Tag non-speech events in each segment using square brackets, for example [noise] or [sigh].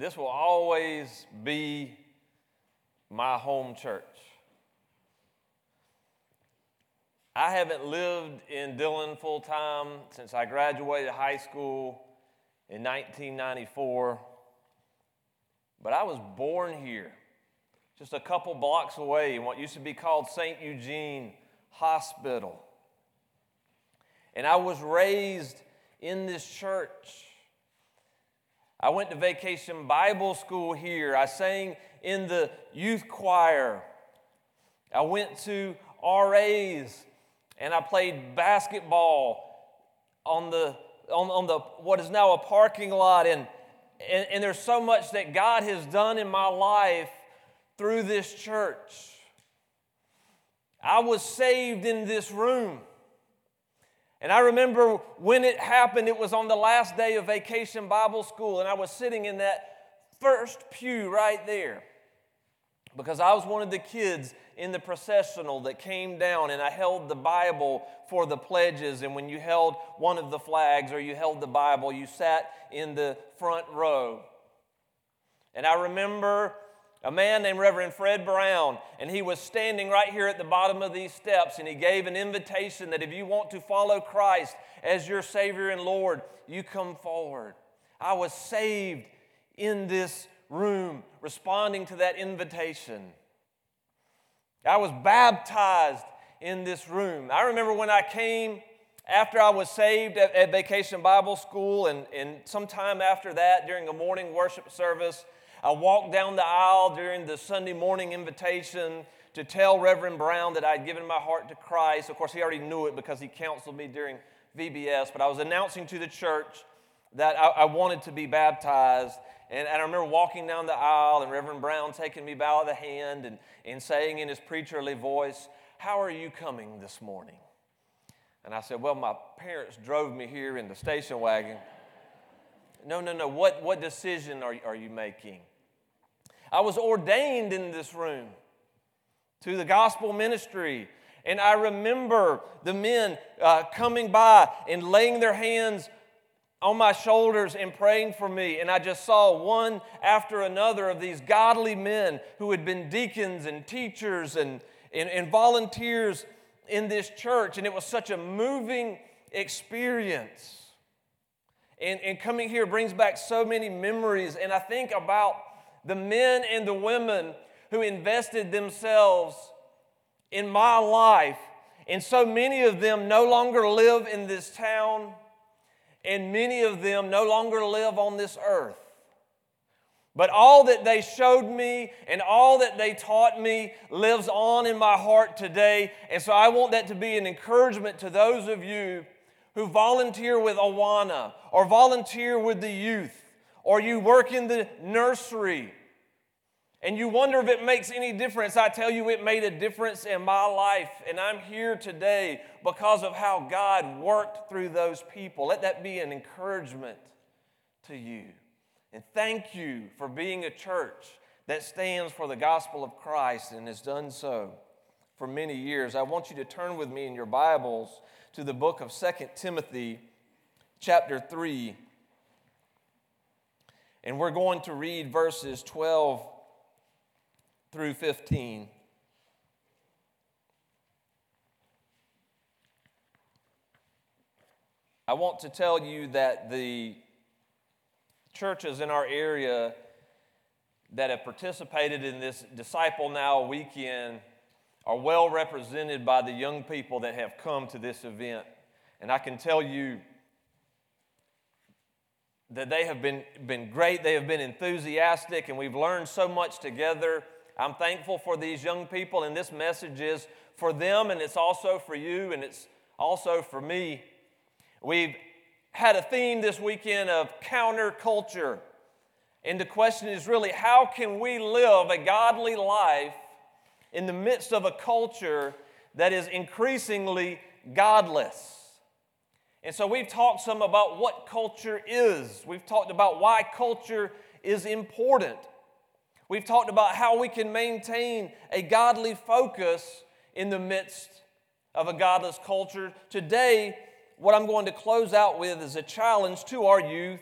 this will always be my home church. I haven't lived in Dillon full time since I graduated high school in 1994, but I was born here, just a couple blocks away in what used to be called St. Eugene Hospital. And I was raised in this church. I went to vacation Bible school here. I sang in the youth choir. I went to RAs and I played basketball on the on, on the what is now a parking lot and, and and there's so much that God has done in my life through this church. I was saved in this room. And I remember when it happened, it was on the last day of vacation Bible school, and I was sitting in that first pew right there because I was one of the kids in the processional that came down, and I held the Bible for the pledges. And when you held one of the flags or you held the Bible, you sat in the front row. And I remember a man named Reverend Fred Brown, and he was standing right here at the bottom of these steps, and he gave an invitation that if you want to follow Christ as your Savior and Lord, you come forward. I was saved in this room, responding to that invitation. I was baptized in this room. I remember when I came after I was saved at, at Vacation Bible School, and, and sometime after that, during a morning worship service, I walked down the aisle during the Sunday morning invitation to tell Reverend Brown that I'd given my heart to Christ. Of course, he already knew it because he counseled me during VBS, but I was announcing to the church that I, I wanted to be baptized. And, and, I remember walking down the aisle and Reverend Brown taking me by the hand and, and saying in his preacherly voice, How are you coming this morning? And I said, Well, my parents drove me here in the station wagon. No, no, no. What, what decision are, are you making? I was ordained in this room to the gospel ministry. And I remember the men uh, coming by and laying their hands on my shoulders and praying for me. And I just saw one after another of these godly men who had been deacons and teachers and, and, and volunteers in this church. And it was such a moving experience. And, and coming here brings back so many memories. And I think about the men and the women who invested themselves in my life. And so many of them no longer live in this town, and many of them no longer live on this earth. But all that they showed me and all that they taught me lives on in my heart today. And so I want that to be an encouragement to those of you who volunteer with Awana or volunteer with the youth or you work in the nursery and you wonder if it makes any difference, I tell you it made a difference in my life. And I'm here today because of how God worked through those people. Let that be an encouragement to you. And thank you for being a church that stands for the gospel of Christ and has done so for many years. I want you to turn with me in your Bibles to the book of Second Timothy, chapter 3. And we're going to read verses 12 through 15. I want to tell you that the churches in our area that have participated in this Disciple Now weekend are well represented by the young people that have come to this event. And I can tell you that they have been, been great, they have been enthusiastic, and we've learned so much together. I'm thankful for these young people, and this message is for them, and it's also for you, and it's also for me. We've had a theme this weekend of counterculture. And the question is really how can we live a godly life in the midst of a culture that is increasingly godless? And so we've talked some about what culture is. We've talked about why culture is important. We've talked about how we can maintain a godly focus in the midst of a godless culture. Today, what I'm going to close out with is a challenge to our youth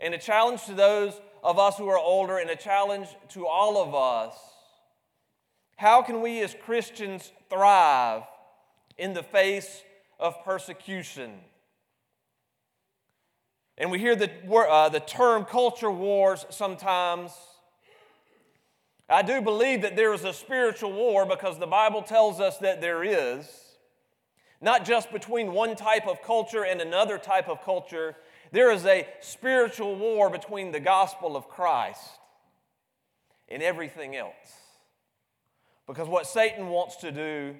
and a challenge to those of us who are older and a challenge to all of us. How can we as Christians thrive in the face of persecution? And we hear the, uh, the term culture wars sometimes. I do believe that there is a spiritual war because the Bible tells us that there is, not just between one type of culture and another type of culture, there is a spiritual war between the gospel of Christ and everything else. Because what Satan wants to do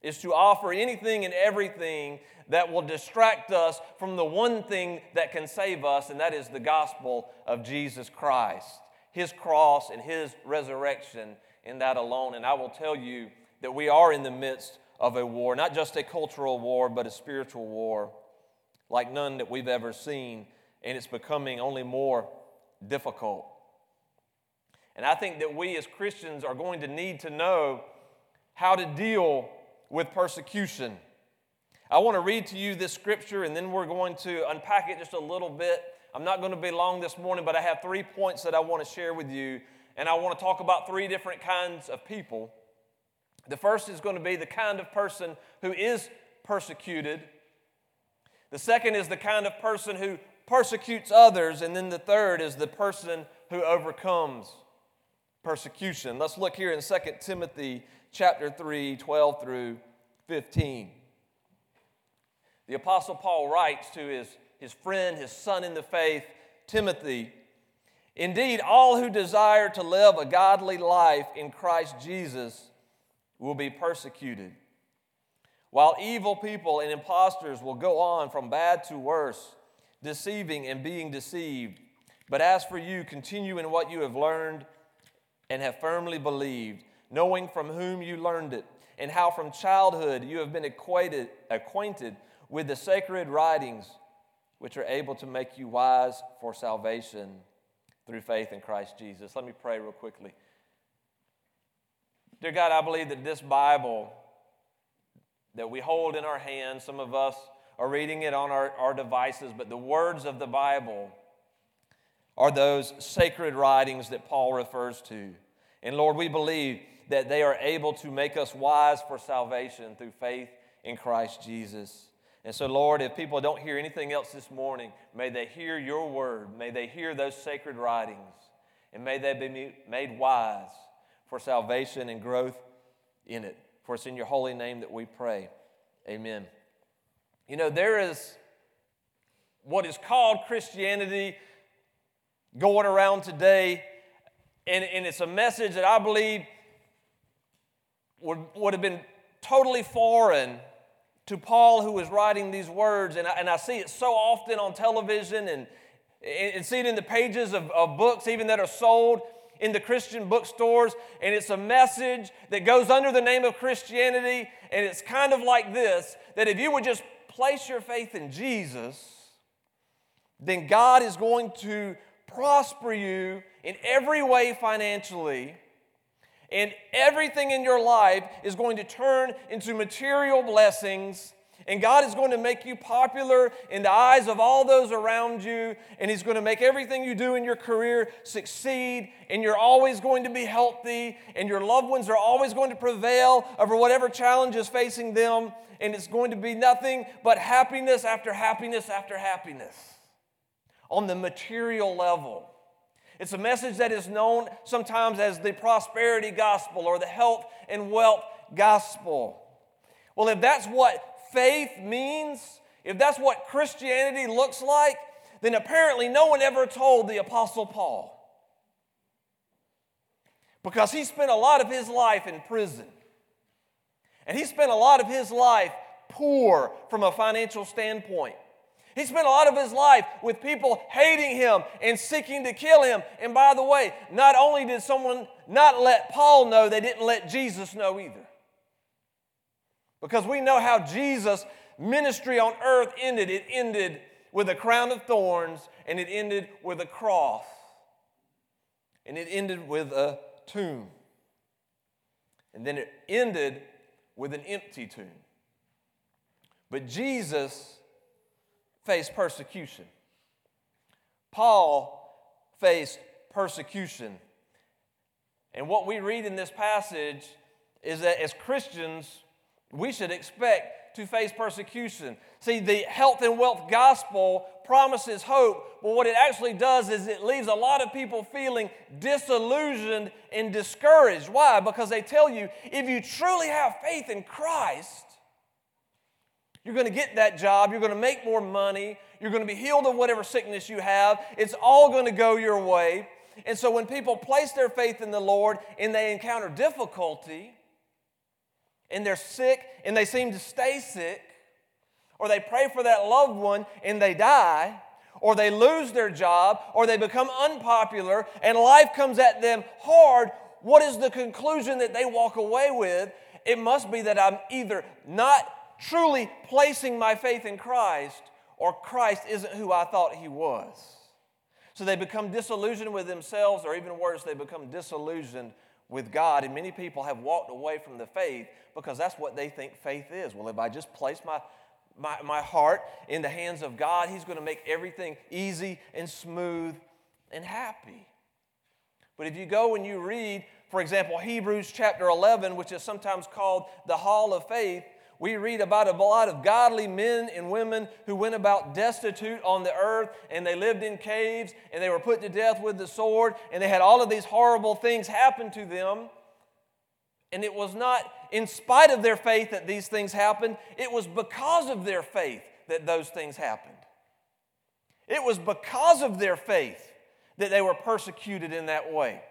is to offer anything and everything that will distract us from the one thing that can save us, and that is the gospel of Jesus Christ, His cross and His resurrection, in that alone. And I will tell you that we are in the midst of a war, not just a cultural war, but a spiritual war like none that we've ever seen, and it's becoming only more difficult. And I think that we as Christians are going to need to know how to deal with persecution. I want to read to you this scripture and then we're going to unpack it just a little bit. I'm not going to be long this morning, but I have three points that I want to share with you. And I want to talk about three different kinds of people. The first is going to be the kind of person who is persecuted. The second is the kind of person who persecutes others. And then the third is the person who overcomes persecution. Let's look here in 2 Timothy chapter 3, 12 through 15. The Apostle Paul writes to his, his friend, his son in the faith, Timothy Indeed, all who desire to live a godly life in Christ Jesus will be persecuted, while evil people and impostors will go on from bad to worse, deceiving and being deceived. But as for you, continue in what you have learned and have firmly believed, knowing from whom you learned it, and how from childhood you have been acquainted, acquainted with the sacred writings, which are able to make you wise for salvation through faith in Christ Jesus. Let me pray real quickly. Dear God, I believe that this Bible that we hold in our hands, some of us are reading it on our, our devices, but the words of the Bible are those sacred writings that Paul refers to. And Lord, we believe that they are able to make us wise for salvation through faith in Christ Jesus. And so, Lord, if people don't hear anything else this morning, may they hear your word. May they hear those sacred writings. And may they be made wise for salvation and growth in it. For it's in your holy name that we pray. Amen. You know, there is what is called Christianity going around today, and, and it's a message that I believe would, would have been totally foreign to Paul who was writing these words. And I, and I see it so often on television and, and see it in the pages of, of books, even that are sold in the Christian bookstores. And it's a message that goes under the name of Christianity. And it's kind of like this that if you would just place your faith in Jesus, then God is going to prosper you in every way financially. And everything in your life is going to turn into material blessings. And God is going to make you popular in the eyes of all those around you. And He's going to make everything you do in your career succeed. And you're always going to be healthy. And your loved ones are always going to prevail over whatever challenge is facing them. And it's going to be nothing but happiness after happiness after happiness on the material level. It's a message that is known sometimes as the prosperity gospel or the health and wealth gospel. Well, if that's what faith means, if that's what Christianity looks like, then apparently no one ever told the Apostle Paul. Because he spent a lot of his life in prison. And he spent a lot of his life poor from a financial standpoint. He spent a lot of his life with people hating him and seeking to kill him. And by the way, not only did someone not let Paul know, they didn't let Jesus know either. Because we know how Jesus' ministry on earth ended. It ended with a crown of thorns, and it ended with a cross, and it ended with a tomb. And then it ended with an empty tomb. But Jesus faced persecution. Paul faced persecution. And what we read in this passage is that as Christians, we should expect to face persecution. See, the health and wealth gospel promises hope, but what it actually does is it leaves a lot of people feeling disillusioned and discouraged. Why? Because they tell you if you truly have faith in Christ, you're going to get that job, you're going to make more money, you're going to be healed of whatever sickness you have, it's all going to go your way. And so when people place their faith in the Lord and they encounter difficulty, and they're sick and they seem to stay sick, or they pray for that loved one and they die, or they lose their job, or they become unpopular and life comes at them hard, what is the conclusion that they walk away with? It must be that I'm either not truly placing my faith in Christ or Christ isn't who I thought he was. So they become disillusioned with themselves, or even worse, they become disillusioned with God. And many people have walked away from the faith because that's what they think faith is. Well, if I just place my, my, my heart in the hands of God, He's going to make everything easy and smooth and happy. But if you go and you read, for example, Hebrews chapter 11, which is sometimes called the Hall of Faith, we read about a lot of godly men and women who went about destitute on the earth and they lived in caves and they were put to death with the sword and they had all of these horrible things happen to them. And it was not in spite of their faith that these things happened, it was because of their faith that those things happened. It was because of their faith that they were persecuted in that way.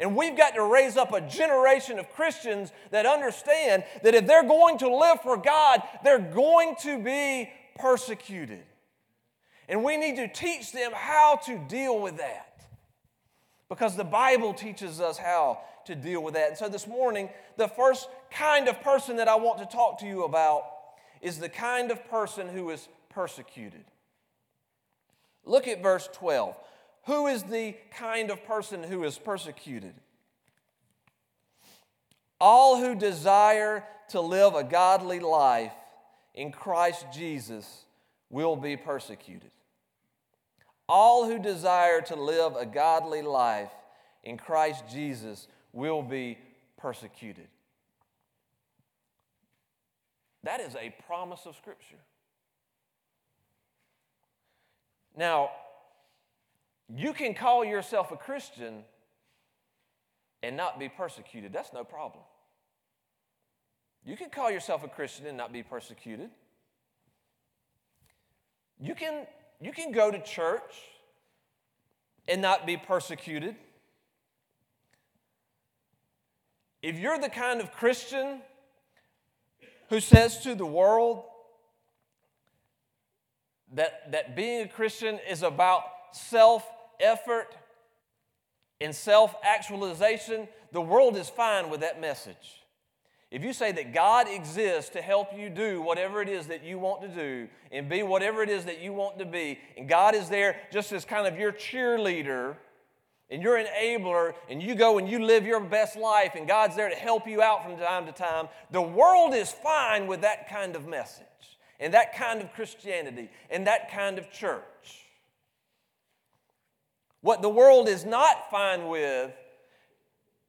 And we've got to raise up a generation of Christians that understand that if they're going to live for God, they're going to be persecuted. And we need to teach them how to deal with that. Because the Bible teaches us how to deal with that. And so this morning, the first kind of person that I want to talk to you about is the kind of person who is persecuted. Look at verse 12. Who is the kind of person who is persecuted? All who desire to live a godly life in Christ Jesus will be persecuted. All who desire to live a godly life in Christ Jesus will be persecuted. That is a promise of Scripture. Now, you can call yourself a Christian and not be persecuted. That's no problem. You can call yourself a Christian and not be persecuted. You can, you can go to church and not be persecuted. If you're the kind of Christian who says to the world that, that being a Christian is about self effort and self actualization, the world is fine with that message. If you say that God exists to help you do whatever it is that you want to do and be whatever it is that you want to be, and God is there just as kind of your cheerleader and your enabler, and you go and you live your best life, and God's there to help you out from time to time, the world is fine with that kind of message and that kind of Christianity and that kind of church. What the world is not fine with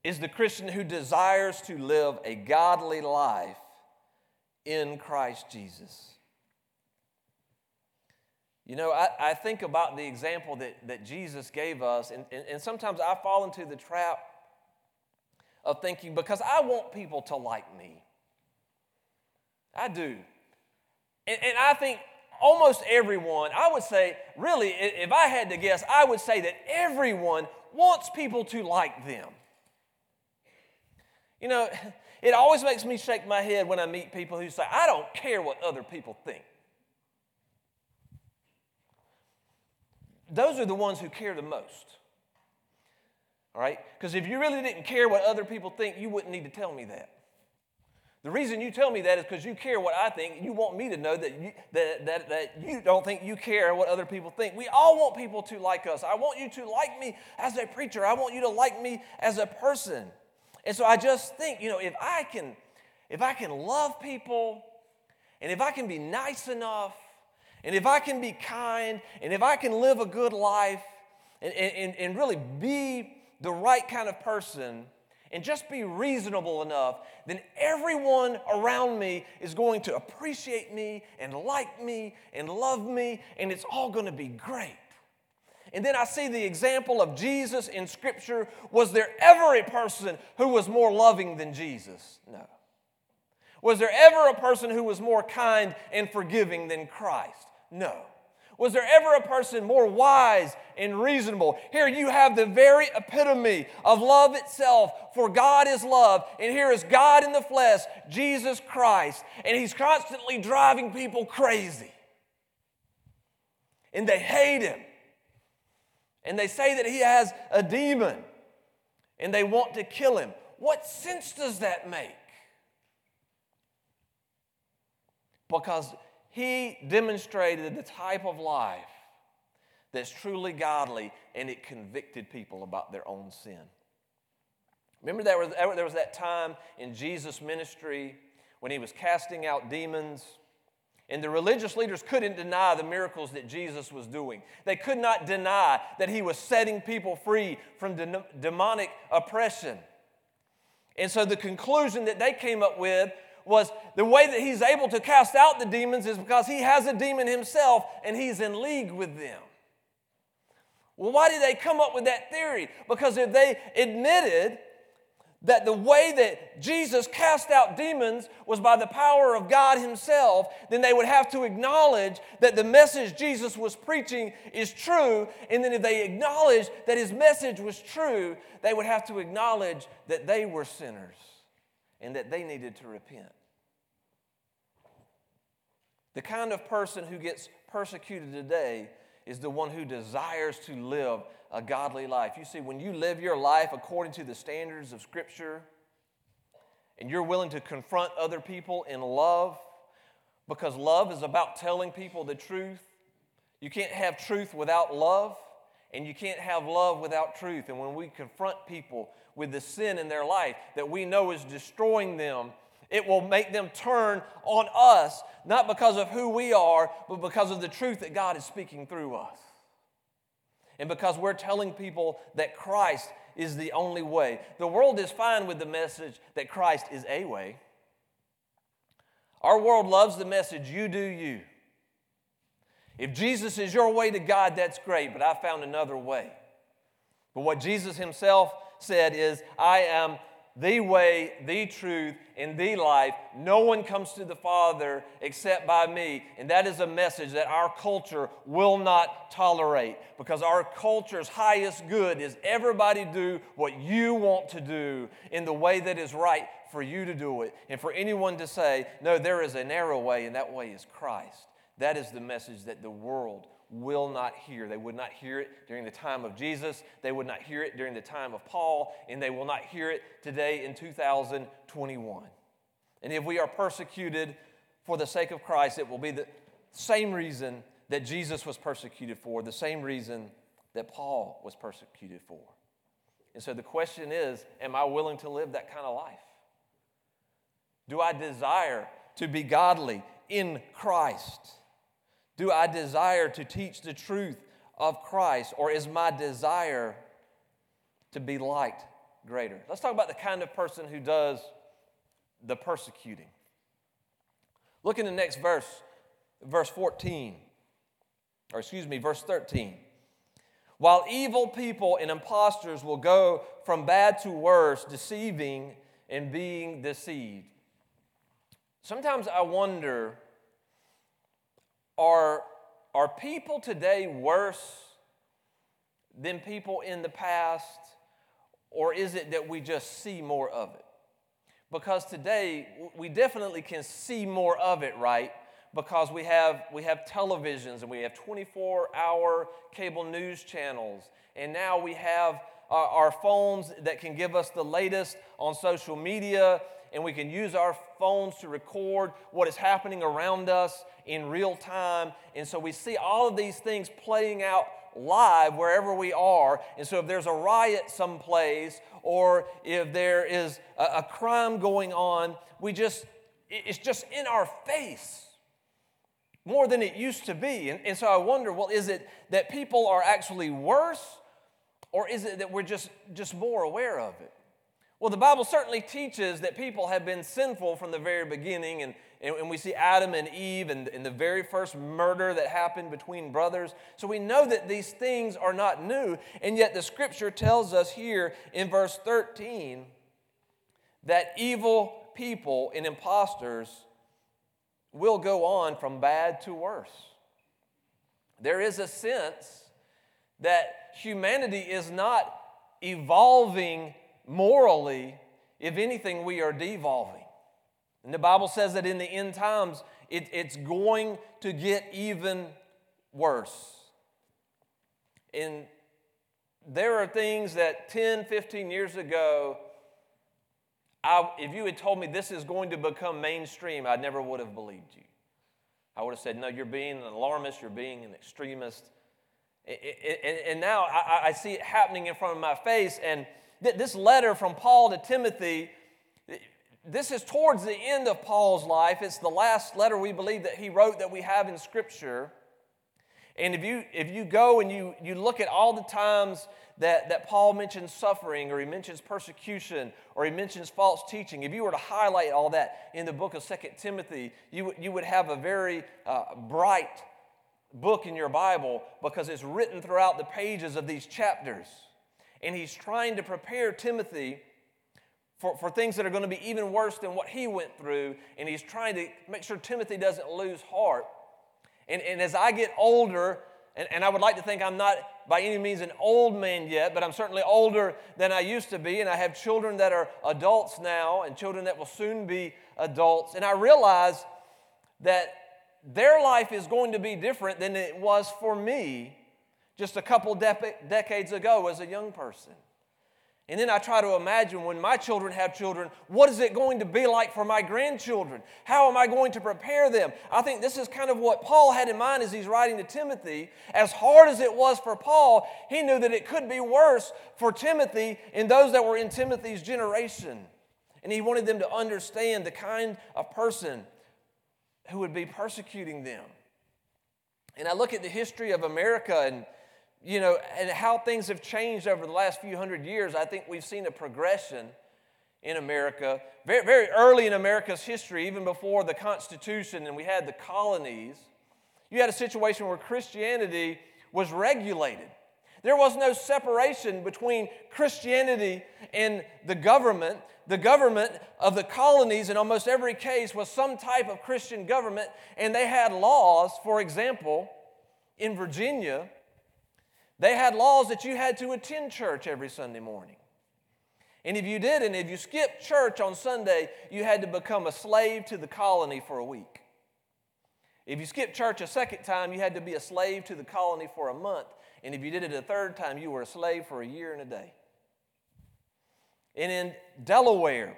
is the Christian who desires to live a godly life in Christ Jesus. You know, I, I think about the example that, that Jesus gave us, and, and, and sometimes I fall into the trap of thinking because I want people to like me. I do. And, and I think almost everyone, I would say, really, if I had to guess, I would say that everyone wants people to like them. You know, [laughs] it always makes me shake my head when I meet people who say, I don't care what other people think. Those are the ones who care the most. All right? Because if you really didn't care what other people think, you wouldn't need to tell me that. The reason you tell me that is because you care what I think. You want me to know that you, that, that, that you don't think you care what other people think. We all want people to like us. I want you to like me as a preacher. I want you to like me as a person. And so I just think, you know, if I can, if I can love people, and if I can be nice enough, and if I can be kind, and if I can live a good life, and, and, and really be the right kind of person and just be reasonable enough, then everyone around me is going to appreciate me and like me and love me, and it's all going to be great. And then I see the example of Jesus in Scripture. Was there ever a person who was more loving than Jesus? No. Was there ever a person who was more kind and forgiving than Christ? No. Was there ever a person more wise and reasonable? Here you have the very epitome of love itself, for God is love. And here is God in the flesh, Jesus Christ. And He's constantly driving people crazy. And they hate Him. And they say that He has a demon. And they want to kill Him. What sense does that make? Because he demonstrated the type of life that's truly godly and it convicted people about their own sin. Remember, there was, there was that time in Jesus' ministry when he was casting out demons, and the religious leaders couldn't deny the miracles that Jesus was doing. They could not deny that he was setting people free from de- demonic oppression. And so the conclusion that they came up with was the way that he's able to cast out the demons is because he has a demon himself and he's in league with them. Well, why did they come up with that theory? Because if they admitted that the way that Jesus cast out demons was by the power of God Himself, then they would have to acknowledge that the message Jesus was preaching is true. And then if they acknowledge that His message was true, they would have to acknowledge that they were sinners and that they needed to repent. The kind of person who gets persecuted today is the one who desires to live a godly life. You see, when you live your life according to the standards of Scripture and you're willing to confront other people in love, because love is about telling people the truth. You can't have truth without love, and you can't have love without truth. And when we confront people with the sin in their life that we know is destroying them, it will make them turn on us, not because of who we are, but because of the truth that God is speaking through us. And because we're telling people that Christ is the only way. The world is fine with the message that Christ is a way. Our world loves the message, you do you. If Jesus is your way to God, that's great, but I found another way. But what Jesus himself said is, I am the way, the truth, and the life. No one comes to the Father except by me. And that is a message that our culture will not tolerate because our culture's highest good is everybody do what you want to do in the way that is right for you to do it. And for anyone to say, no, there is a narrow way, and that way is Christ. That is the message that the world will not hear. They would not hear it during the time of Jesus. They would not hear it during the time of Paul, and they will not hear it today in 2021. And if we are persecuted for the sake of Christ, it will be the same reason that Jesus was persecuted for, the same reason that Paul was persecuted for. And so the question is Am I willing to live that kind of life? Do I desire to be godly in Christ? Do I desire to teach the truth of Christ, or is my desire to be liked greater? Let's talk about the kind of person who does the persecuting. Look in the next verse, verse 14, or excuse me, verse 13. While evil people and impostors will go from bad to worse, deceiving and being deceived. Sometimes I wonder are, are people today worse than people in the past, or is it that we just see more of it? Because today we definitely can see more of it, right? Because we have, we have televisions and we have 24 hour cable news channels, and now we have our, our phones that can give us the latest on social media, and we can use our phones to record what is happening around us in real time. And so we see all of these things playing out live wherever we are. And so if there's a riot someplace or if there is a, a crime going on, we just, it's just in our face more than it used to be. And, and so I wonder well, is it that people are actually worse Or is it that we're just, just more aware of it? Well, the Bible certainly teaches that people have been sinful from the very beginning, and, and, we see Adam and Eve and, and the very first murder that happened between brothers. So we know that these things are not new, and yet the scripture tells us here in verse 13 that evil people and impostors will go on from bad to worse. There is a sense that humanity is not evolving morally. If anything, we are devolving. And the Bible says that in the end times, it, it's going to get even worse. And there are things that 10, 15 years ago, I, if you had told me this is going to become mainstream, I never would have believed you. I would have said, No, you're being an alarmist, you're being an extremist. And now I see it happening in front of my face. And this letter from Paul to Timothy, this is towards the end of Paul's life. It's the last letter we believe that he wrote that we have in Scripture. And if you, if you go and you, you look at all the times that, that Paul mentions suffering, or he mentions persecution, or he mentions false teaching, if you were to highlight all that in the book of Second Timothy, you, you would have a very uh, bright book in your Bible because it's written throughout the pages of these chapters. And he's trying to prepare Timothy for, for things that are going to be even worse than what he went through. And he's trying to make sure Timothy doesn't lose heart. And, and as I get older, and, and I would like to think I'm not by any means an old man yet, but I'm certainly older than I used to be. And I have children that are adults now and children that will soon be adults. And I realize that their life is going to be different than it was for me just a couple de- decades ago as a young person. And then I try to imagine when my children have children, what is it going to be like for my grandchildren? How am I going to prepare them? I think this is kind of what Paul had in mind as he's writing to Timothy. As hard as it was for Paul, he knew that it could be worse for Timothy and those that were in Timothy's generation. And he wanted them to understand the kind of person who would be persecuting them. And I look at the history of America and you know, and how things have changed over the last few hundred years, I think we've seen a progression in America. Very, very early in America's history, even before the Constitution and we had the colonies, you had a situation where Christianity was regulated. There was no separation between Christianity and the government. The government of the colonies, in almost every case, was some type of Christian government, and they had laws. For example, in Virginia, they had laws that you had to attend church every Sunday morning. And if you didn't, if you skipped church on Sunday, you had to become a slave to the colony for a week. If you skipped church a second time, you had to be a slave to the colony for a month. And if you did it a third time, you were a slave for a year and a day. And in Delaware,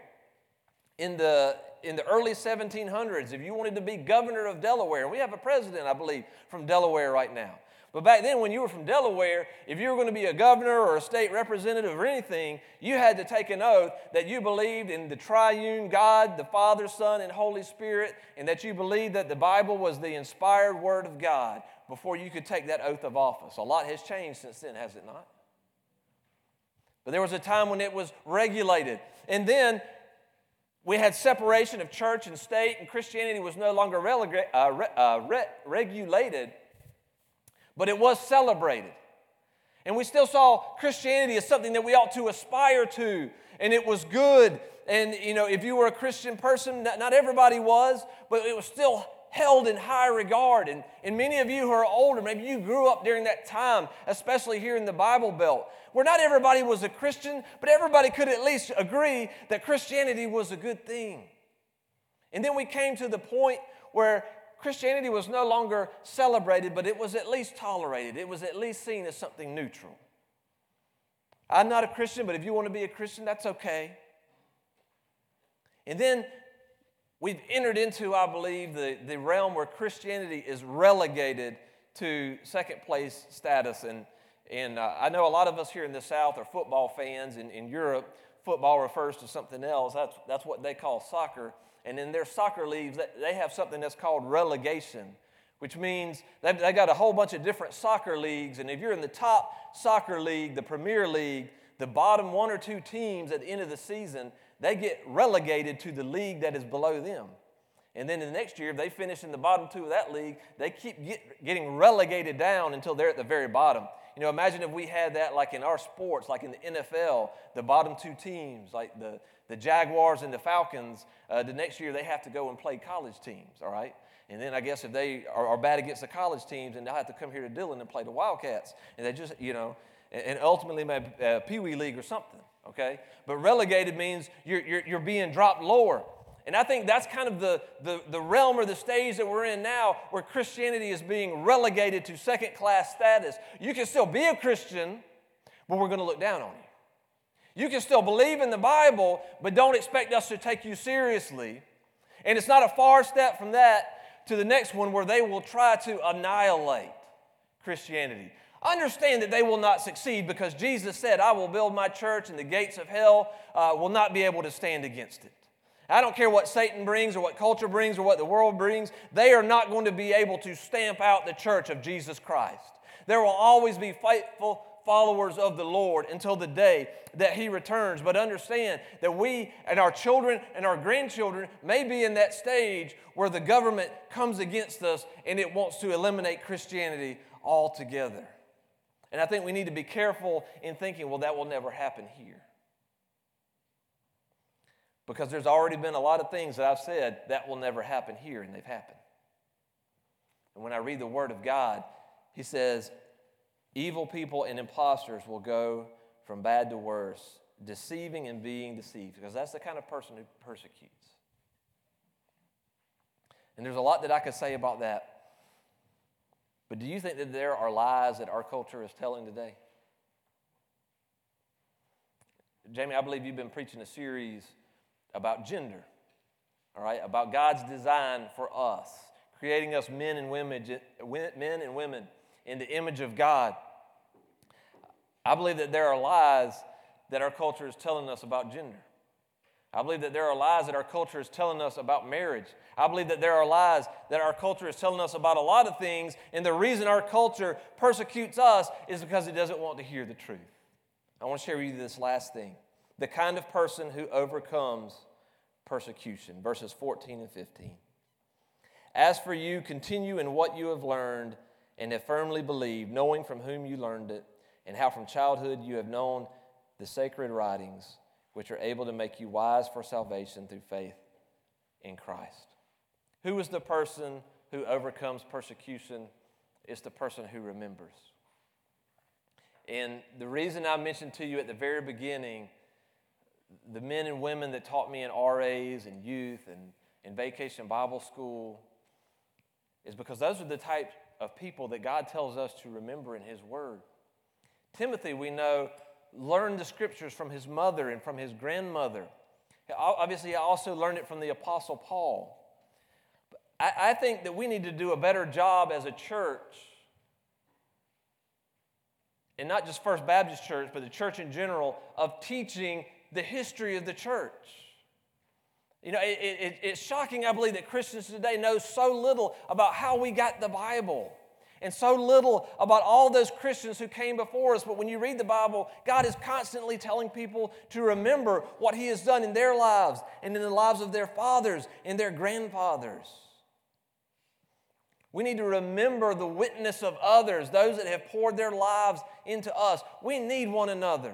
in the, in the early 1700s, if you wanted to be governor of Delaware, we have a president, I believe, from Delaware right now. But back then, when you were from Delaware, if you were going to be a governor or a state representative or anything, you had to take an oath that you believed in the triune God, the Father, Son, and Holy Spirit, and that you believed that the Bible was the inspired Word of God before you could take that oath of office. A lot has changed since then, has it not? But there was a time when it was regulated. And then we had separation of church and state, and Christianity was no longer uh, re- uh, re- regulated but it was celebrated. And we still saw Christianity as something that we ought to aspire to, and it was good. And, you know, if you were a Christian person, not everybody was, but it was still held in high regard. And, and many of you who are older, maybe you grew up during that time, especially here in the Bible Belt, where not everybody was a Christian, but everybody could at least agree that Christianity was a good thing. And then we came to the point where Christianity was no longer celebrated, but it was at least tolerated. It was at least seen as something neutral. I'm not a Christian, but if you want to be a Christian, that's okay. And then we've entered into, I believe, the, the realm where Christianity is relegated to second place status. And, and uh, I know a lot of us here in the South are football fans. In, in Europe, football refers to something else. That's, that's what they call soccer. And in their soccer leagues, they have something that's called relegation, which means they've, they got a whole bunch of different soccer leagues. And if you're in the top soccer league, the Premier League, the bottom one or two teams at the end of the season, they get relegated to the league that is below them. And then the next year, if they finish in the bottom two of that league, they keep get, getting relegated down until they're at the very bottom. You know, imagine if we had that like in our sports, like in the NFL, the bottom two teams, like the, the Jaguars and the Falcons, uh, the next year they have to go and play college teams, all right? And then I guess if they are, are bad against the college teams, and they'll have to come here to Dillon and play the Wildcats. And they just, you know, and, and ultimately maybe uh, Pee Wee League or something, okay? But relegated means you're, you're, you're being dropped lower. And I think that's kind of the, the, the realm or the stage that we're in now where Christianity is being relegated to second class status. You can still be a Christian, but we're going to look down on you. You can still believe in the Bible, but don't expect us to take you seriously. And it's not a far step from that to the next one where they will try to annihilate Christianity. Understand that they will not succeed because Jesus said, I will build my church and the gates of hell uh, will not be able to stand against it. I don't care what Satan brings or what culture brings or what the world brings, they are not going to be able to stamp out the church of Jesus Christ. There will always be faithful followers of the Lord until the day that He returns. But understand that we and our children and our grandchildren may be in that stage where the government comes against us and it wants to eliminate Christianity altogether. And I think we need to be careful in thinking, well, that will never happen here. Because there's already been a lot of things that I've said that will never happen here, and they've happened. And when I read the Word of God, He says, Evil people and impostors will go from bad to worse, deceiving and being deceived, because that's the kind of person who persecutes. And there's a lot that I could say about that. But do you think that there are lies that our culture is telling today? Jamie, I believe you've been preaching a series about gender, all right, about God's design for us, creating us men and women, men and women in the image of God. I believe that there are lies that our culture is telling us about gender. I believe that there are lies that our culture is telling us about marriage. I believe that there are lies that our culture is telling us about a lot of things, and the reason our culture persecutes us is because it doesn't want to hear the truth. I want to share with you this last thing the kind of person who overcomes persecution. Verses 14 and 15. As for you, continue in what you have learned and have firmly believed, knowing from whom you learned it, and how from childhood you have known the sacred writings, which are able to make you wise for salvation through faith in Christ. Who is the person who overcomes persecution? It's the person who remembers. And the reason I mentioned to you at the very beginning the men and women that taught me in RAs and youth and in vacation Bible school is because those are the type of people that God tells us to remember in His Word. Timothy, we know, learned the scriptures from his mother and from his grandmother. Obviously, he also learned it from the Apostle Paul. I, I think that we need to do a better job as a church, and not just First Baptist Church, but the church in general, of teaching the history of the church. You know, it, it, it's shocking, I believe, that Christians today know so little about how we got the Bible and so little about all those Christians who came before us. But when you read the Bible, God is constantly telling people to remember what He has done in their lives and in the lives of their fathers and their grandfathers. We need to remember the witness of others, those that have poured their lives into us. We need one another.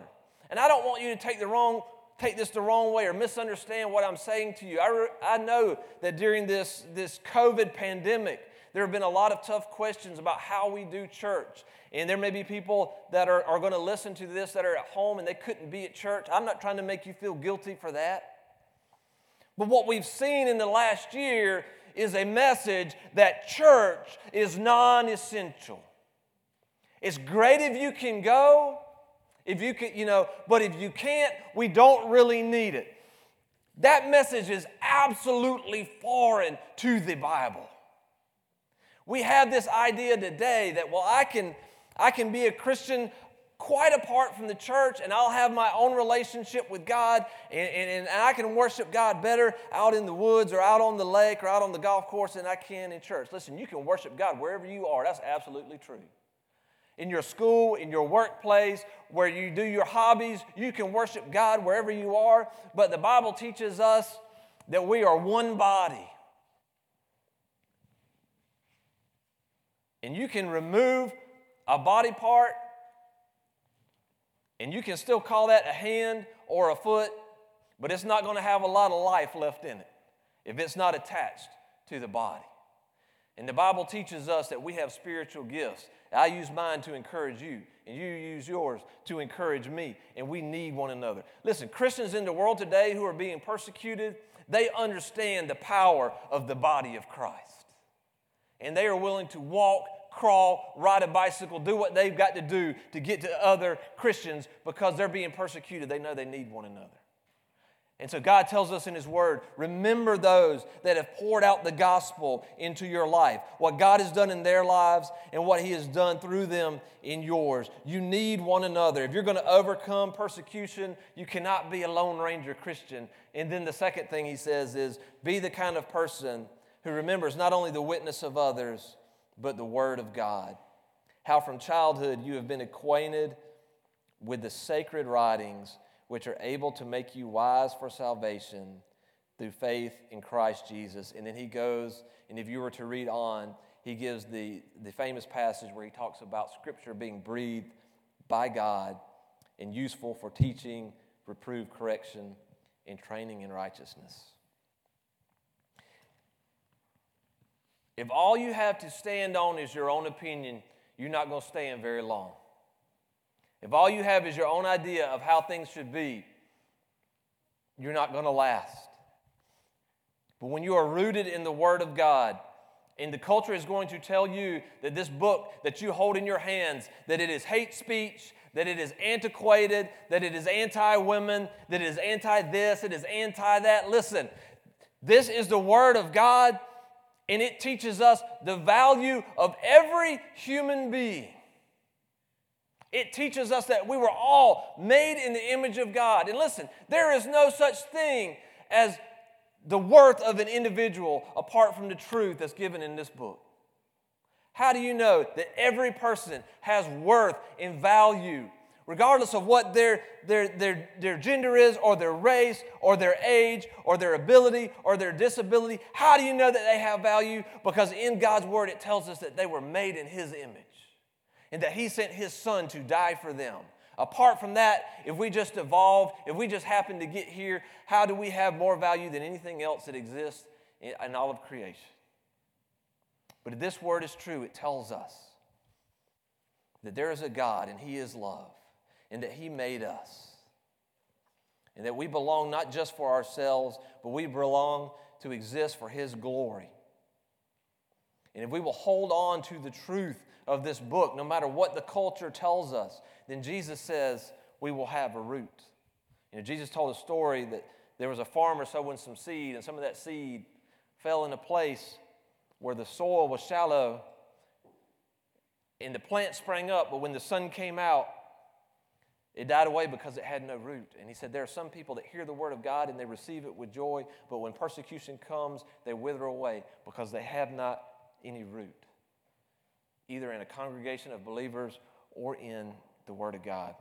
And I don't want you to take the wrong take this the wrong way or misunderstand what I'm saying to you. I, re, I know that during this, this COVID pandemic, there have been a lot of tough questions about how we do church. And there may be people that are, are going to listen to this that are at home and they couldn't be at church. I'm not trying to make you feel guilty for that. But what we've seen in the last year is a message that church is non essential. It's great if you can go, if you can, you know, but if you can't, we don't really need it. That message is absolutely foreign to the Bible. We have this idea today that, well, I can, I can be a Christian quite apart from the church, and I'll have my own relationship with God, and, and, and I can worship God better out in the woods or out on the lake or out on the golf course than I can in church. Listen, you can worship God wherever you are. That's absolutely true. In your school, in your workplace, where you do your hobbies, you can worship God wherever you are. But the Bible teaches us that we are one body. And you can remove a body part, and you can still call that a hand or a foot, but it's not going to have a lot of life left in it if it's not attached to the body. And the Bible teaches us that we have spiritual gifts. I use mine to encourage you, and you use yours to encourage me, and we need one another. Listen, Christians in the world today who are being persecuted, they understand the power of the body of Christ. And they are willing to walk crawl, ride a bicycle, do what they've got to do to get to other Christians because they're being persecuted. They know they need one another. And so God tells us in His Word remember those that have poured out the gospel into your life, what God has done in their lives and what He has done through them in yours. You need one another. If you're going to overcome persecution, you cannot be a Lone Ranger Christian. And then the second thing He says is be the kind of person who remembers not only the witness of others, but the Word of God. How from childhood you have been acquainted with the sacred writings, which are able to make you wise for salvation through faith in Christ Jesus. And then he goes, and if you were to read on, he gives the, the famous passage where he talks about Scripture being breathed by God and useful for teaching, reproof, correction, and training in righteousness. If all you have to stand on is your own opinion, you're not going to stand very long. If all you have is your own idea of how things should be, you're not going to last. But when you are rooted in the Word of God, and the culture is going to tell you that this book that you hold in your hands, that it is hate speech, that it is antiquated, that it is anti-women, that it is anti-this, it is anti-that. Listen, this is the Word of God and it teaches us the value of every human being. It teaches us that we were all made in the image of God. And listen, there is no such thing as the worth of an individual apart from the truth that's given in this book. How do you know that every person has worth and value regardless of what their, their, their, their gender is, or their race, or their age, or their ability, or their disability. How do you know that they have value? Because in God's Word, it tells us that they were made in His image and that He sent His Son to die for them. Apart from that, if we just evolve, if we just happen to get here, how do we have more value than anything else that exists in, all of creation? But if this word is true, it tells us that there is a God and He is love and that He made us. And that we belong not just for ourselves, but we belong to exist for His glory. And if we will hold on to the truth of this book, no matter what the culture tells us, then Jesus says we will have a root. You know, Jesus told a story that there was a farmer sowing some seed, and some of that seed fell in a place where the soil was shallow, and the plant sprang up, but when the sun came out, it died away because it had no root. And he said, There are some people that hear the word of God and they receive it with joy, but when persecution comes, they wither away because they have not any root, either in a congregation of believers or in the word of God.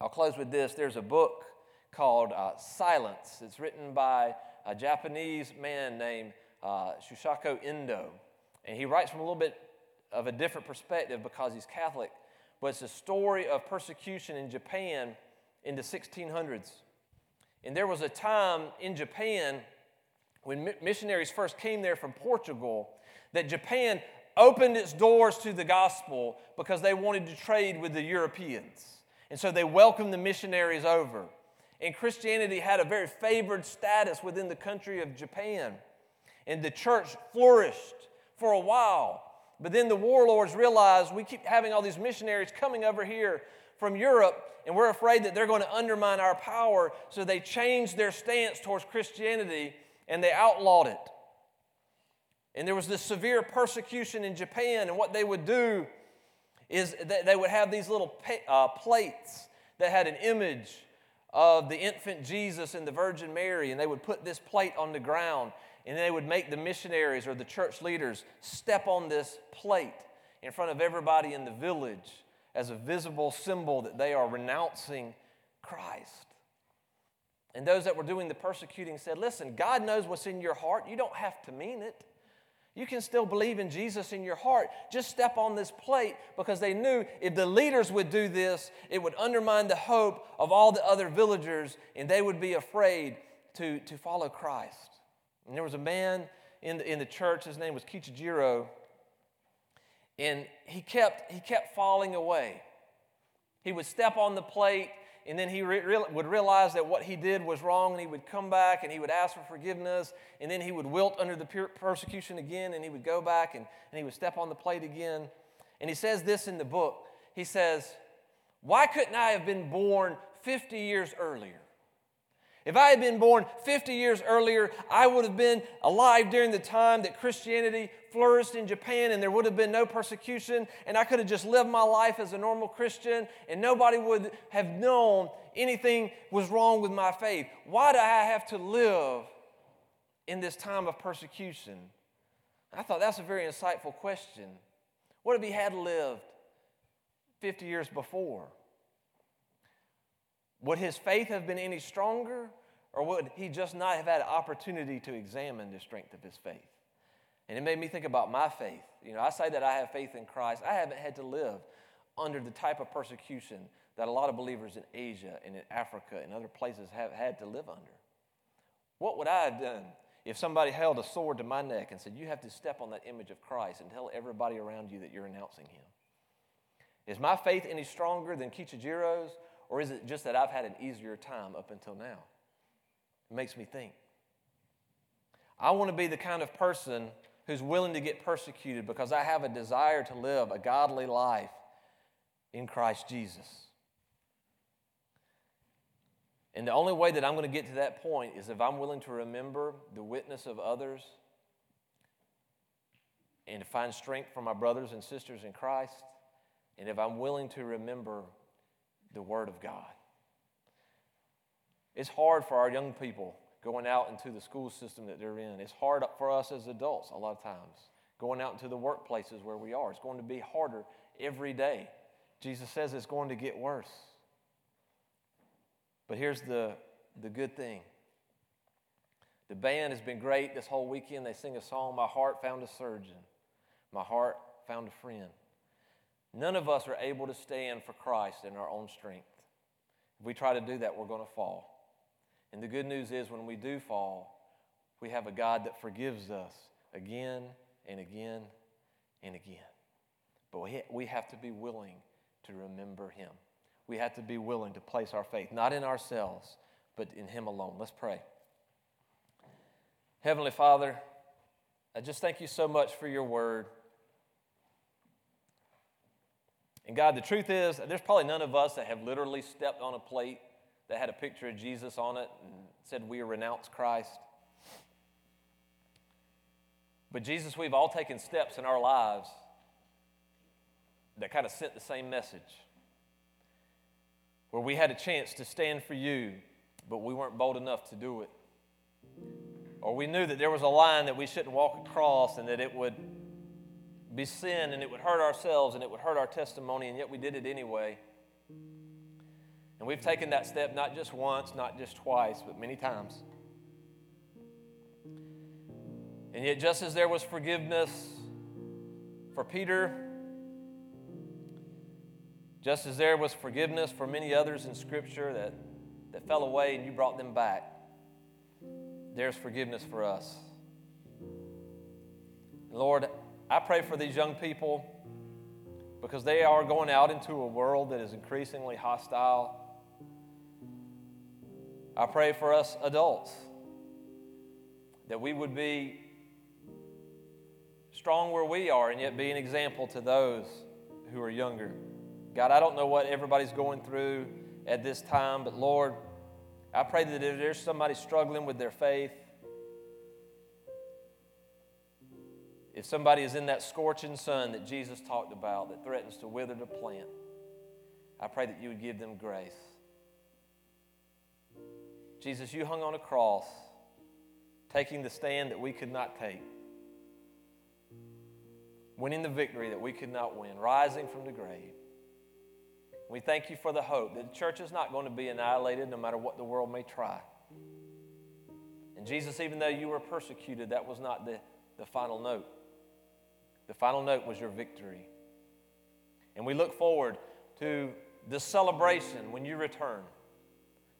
I'll close with this. There's a book called uh, Silence. It's written by a Japanese man named uh, Shusaku Endo. And he writes from a little bit of a different perspective because he's Catholic but it's a story of persecution in Japan in the 1600s. And there was a time in Japan when missionaries first came there from Portugal that Japan opened its doors to the gospel because they wanted to trade with the Europeans. And so they welcomed the missionaries over. And Christianity had a very favored status within the country of Japan. And the church flourished for a while. But then the warlords realized we keep having all these missionaries coming over here from Europe, and we're afraid that they're going to undermine our power. So they changed their stance towards Christianity and they outlawed it. And there was this severe persecution in Japan, and what they would do is they would have these little uh, plates that had an image of the infant Jesus and the Virgin Mary, and they would put this plate on the ground, and they would make the missionaries or the church leaders step on this plate in front of everybody in the village as a visible symbol that they are renouncing Christ. And those that were doing the persecuting said, Listen, God knows what's in your heart. You don't have to mean it. You can still believe in Jesus in your heart. Just step on this plate because they knew if the leaders would do this, it would undermine the hope of all the other villagers and they would be afraid to, to follow Christ. And there was a man in the, in the church, his name was Kichijiro, and he kept, he kept falling away. He would step on the plate and then he re- would realize that what he did was wrong, and he would come back and he would ask for forgiveness, and then he would wilt under the persecution again, and he would go back and, and he would step on the plate again. And he says this in the book He says, Why couldn't I have been born 50 years earlier? If I had been born 50 years earlier, I would have been alive during the time that Christianity flourished in Japan and there would have been no persecution, and I could have just lived my life as a normal Christian, and nobody would have known anything was wrong with my faith. Why do I have to live in this time of persecution? I thought that's a very insightful question. What if he had lived 50 years before? Would his faith have been any stronger, or would he just not have had an opportunity to examine the strength of his faith? And it made me think about my faith. You know, I say that I have faith in Christ. I haven't had to live under the type of persecution that a lot of believers in Asia and in Africa and other places have had to live under. What would I have done if somebody held a sword to my neck and said, You have to step on that image of Christ and tell everybody around you that you're announcing him? Is my faith any stronger than Kichijiro's, or is it just that I've had an easier time up until now? It makes me think. I want to be the kind of person who's willing to get persecuted because I have a desire to live a godly life in Christ Jesus. And the only way that I'm going to get to that point is if I'm willing to remember the witness of others and to find strength for my brothers and sisters in Christ, and if I'm willing to remember the Word of God. It's hard for our young people going out into the school system that they're in. It's hard for us as adults a lot of times, going out into the workplaces where we are. It's going to be harder every day. Jesus says it's going to get worse. But here's the, the good thing the band has been great this whole weekend. They sing a song, My Heart Found a Surgeon, My Heart Found a Friend. None of us are able to stand for Christ in our own strength. If we try to do that, we're going to fall. And the good news is, when we do fall, we have a God that forgives us again and again and again. But we have to be willing to remember Him. We have to be willing to place our faith, not in ourselves, but in Him alone. Let's pray. Heavenly Father, I just thank you so much for your word. And God, the truth is, there's probably none of us that have literally stepped on a plate that had a picture of Jesus on it and said, We renounce Christ. But Jesus, we've all taken steps in our lives that kind of sent the same message. Where we had a chance to stand for you, but we weren't bold enough to do it. Or we knew that there was a line that we shouldn't walk across and that it would be sin and it would hurt ourselves and it would hurt our testimony, and yet we did it anyway. And we've taken that step not just once, not just twice, but many times. And yet, just as there was forgiveness for Peter, just as there was forgiveness for many others in Scripture that, that fell away and you brought them back, there's forgiveness for us. Lord, I pray for these young people because they are going out into a world that is increasingly hostile. I pray for us adults that we would be strong where we are and yet be an example to those who are younger. God, I don't know what everybody's going through at this time, but Lord, I pray that if there's somebody struggling with their faith, if somebody is in that scorching sun that Jesus talked about that threatens to wither the plant, I pray that you would give them grace. Jesus, you hung on a cross, taking the stand that we could not take, winning the victory that we could not win, rising from the grave. We thank you for the hope that the church is not going to be annihilated no matter what the world may try. And Jesus, even though you were persecuted, that was not the, the final note. The final note was your victory. And we look forward to the celebration when you return,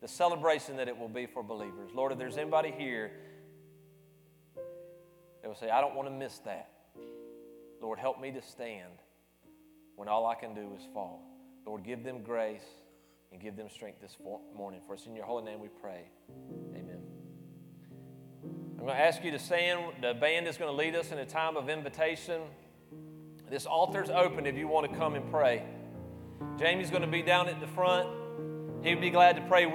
the celebration that it will be for believers. Lord, if there's anybody here that will say, I don't want to miss that, Lord, help me to stand when all I can do is fall. Lord, give them grace and give them strength this morning. For us in your holy name we pray. Amen. I'm going to ask you to stand. The band is going to lead us in a time of invitation. This altar's open if you want to come and pray. Jamie's going to be down at the front. He'd be glad to pray with